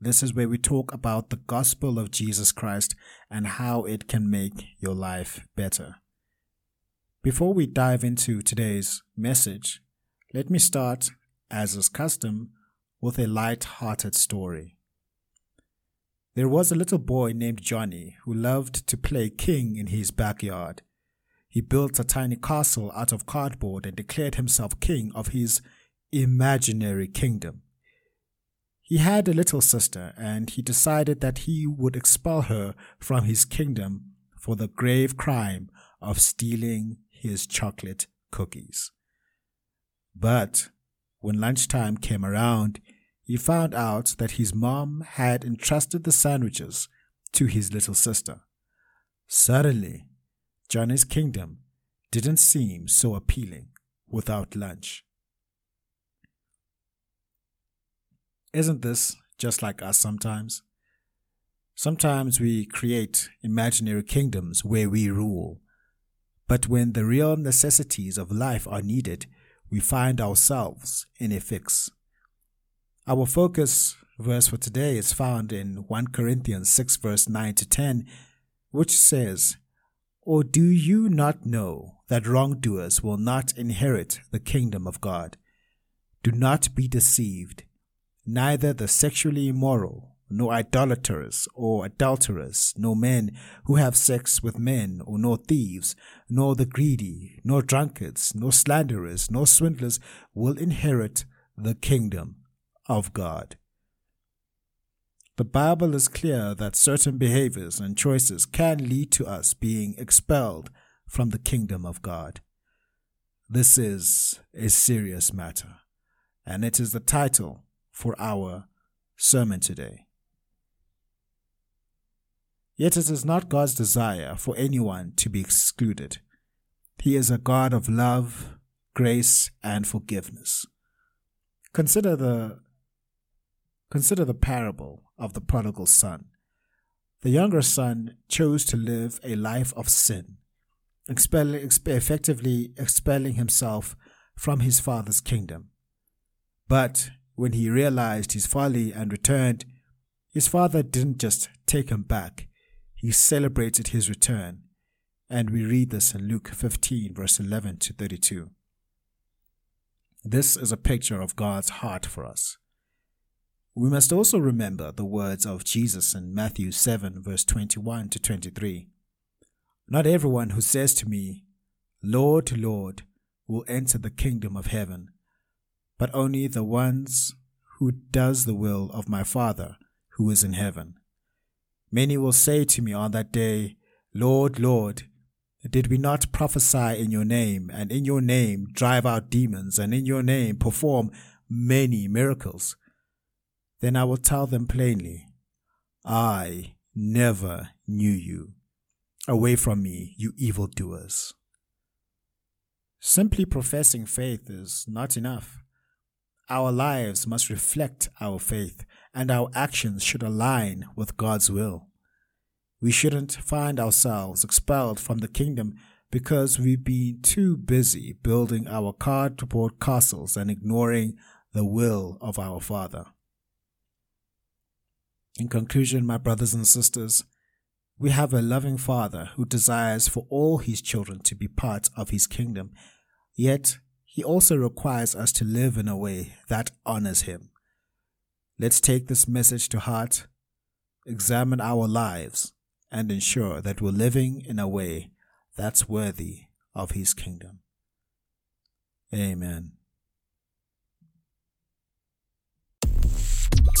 This is where we talk about the gospel of Jesus Christ and how it can make your life better. Before we dive into today's message, let me start, as is custom, with a light-hearted story. There was a little boy named Johnny who loved to play king in his backyard. He built a tiny castle out of cardboard and declared himself king of his imaginary kingdom. He had a little sister, and he decided that he would expel her from his kingdom for the grave crime of stealing his chocolate cookies. But when lunchtime came around, he found out that his mom had entrusted the sandwiches to his little sister. Suddenly, Johnny's kingdom didn't seem so appealing without lunch. Isn't this just like us sometimes? Sometimes we create imaginary kingdoms where we rule. But when the real necessities of life are needed, we find ourselves in a fix. Our focus verse for today is found in 1 Corinthians 6, verse 9 to 10, which says, or do you not know that wrongdoers will not inherit the kingdom of God? Do not be deceived. Neither the sexually immoral, nor idolaters or adulterers, nor men who have sex with men, or nor thieves, nor the greedy, nor drunkards, nor slanderers, nor swindlers will inherit the kingdom of God. The Bible is clear that certain behaviors and choices can lead to us being expelled from the kingdom of God. This is a serious matter, and it is the title for our sermon today. Yet it is not God's desire for anyone to be excluded. He is a God of love, grace, and forgiveness. Consider the consider the parable of the prodigal son. The younger son chose to live a life of sin, effectively expelling himself from his father's kingdom. But when he realized his folly and returned, his father didn't just take him back, he celebrated his return. And we read this in Luke 15, verse 11 to 32. This is a picture of God's heart for us. We must also remember the words of Jesus in Matthew 7, verse 21 to 23. Not everyone who says to me, Lord, Lord, will enter the kingdom of heaven, but only the ones who does the will of my Father who is in heaven. Many will say to me on that day, Lord, Lord, did we not prophesy in your name, and in your name drive out demons, and in your name perform many miracles? Then I will tell them plainly, I never knew you. Away from me, you evildoers. Simply professing faith is not enough. Our lives must reflect our faith, and our actions should align with God's will. We shouldn't find ourselves expelled from the kingdom because we've been too busy building our cardboard castles and ignoring the will of our Father. In conclusion, my brothers and sisters, we have a loving Father who desires for all his children to be part of his kingdom, yet he also requires us to live in a way that honors him. Let's take this message to heart. examine our lives and ensure that we're living in a way that's worthy of His kingdom. Amen.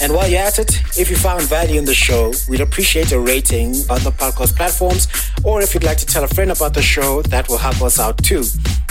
And while you're at it, if you found value in the show, we'd appreciate a rating on the podcast platforms. Or if you'd like to tell a friend about the show, that will help us out too.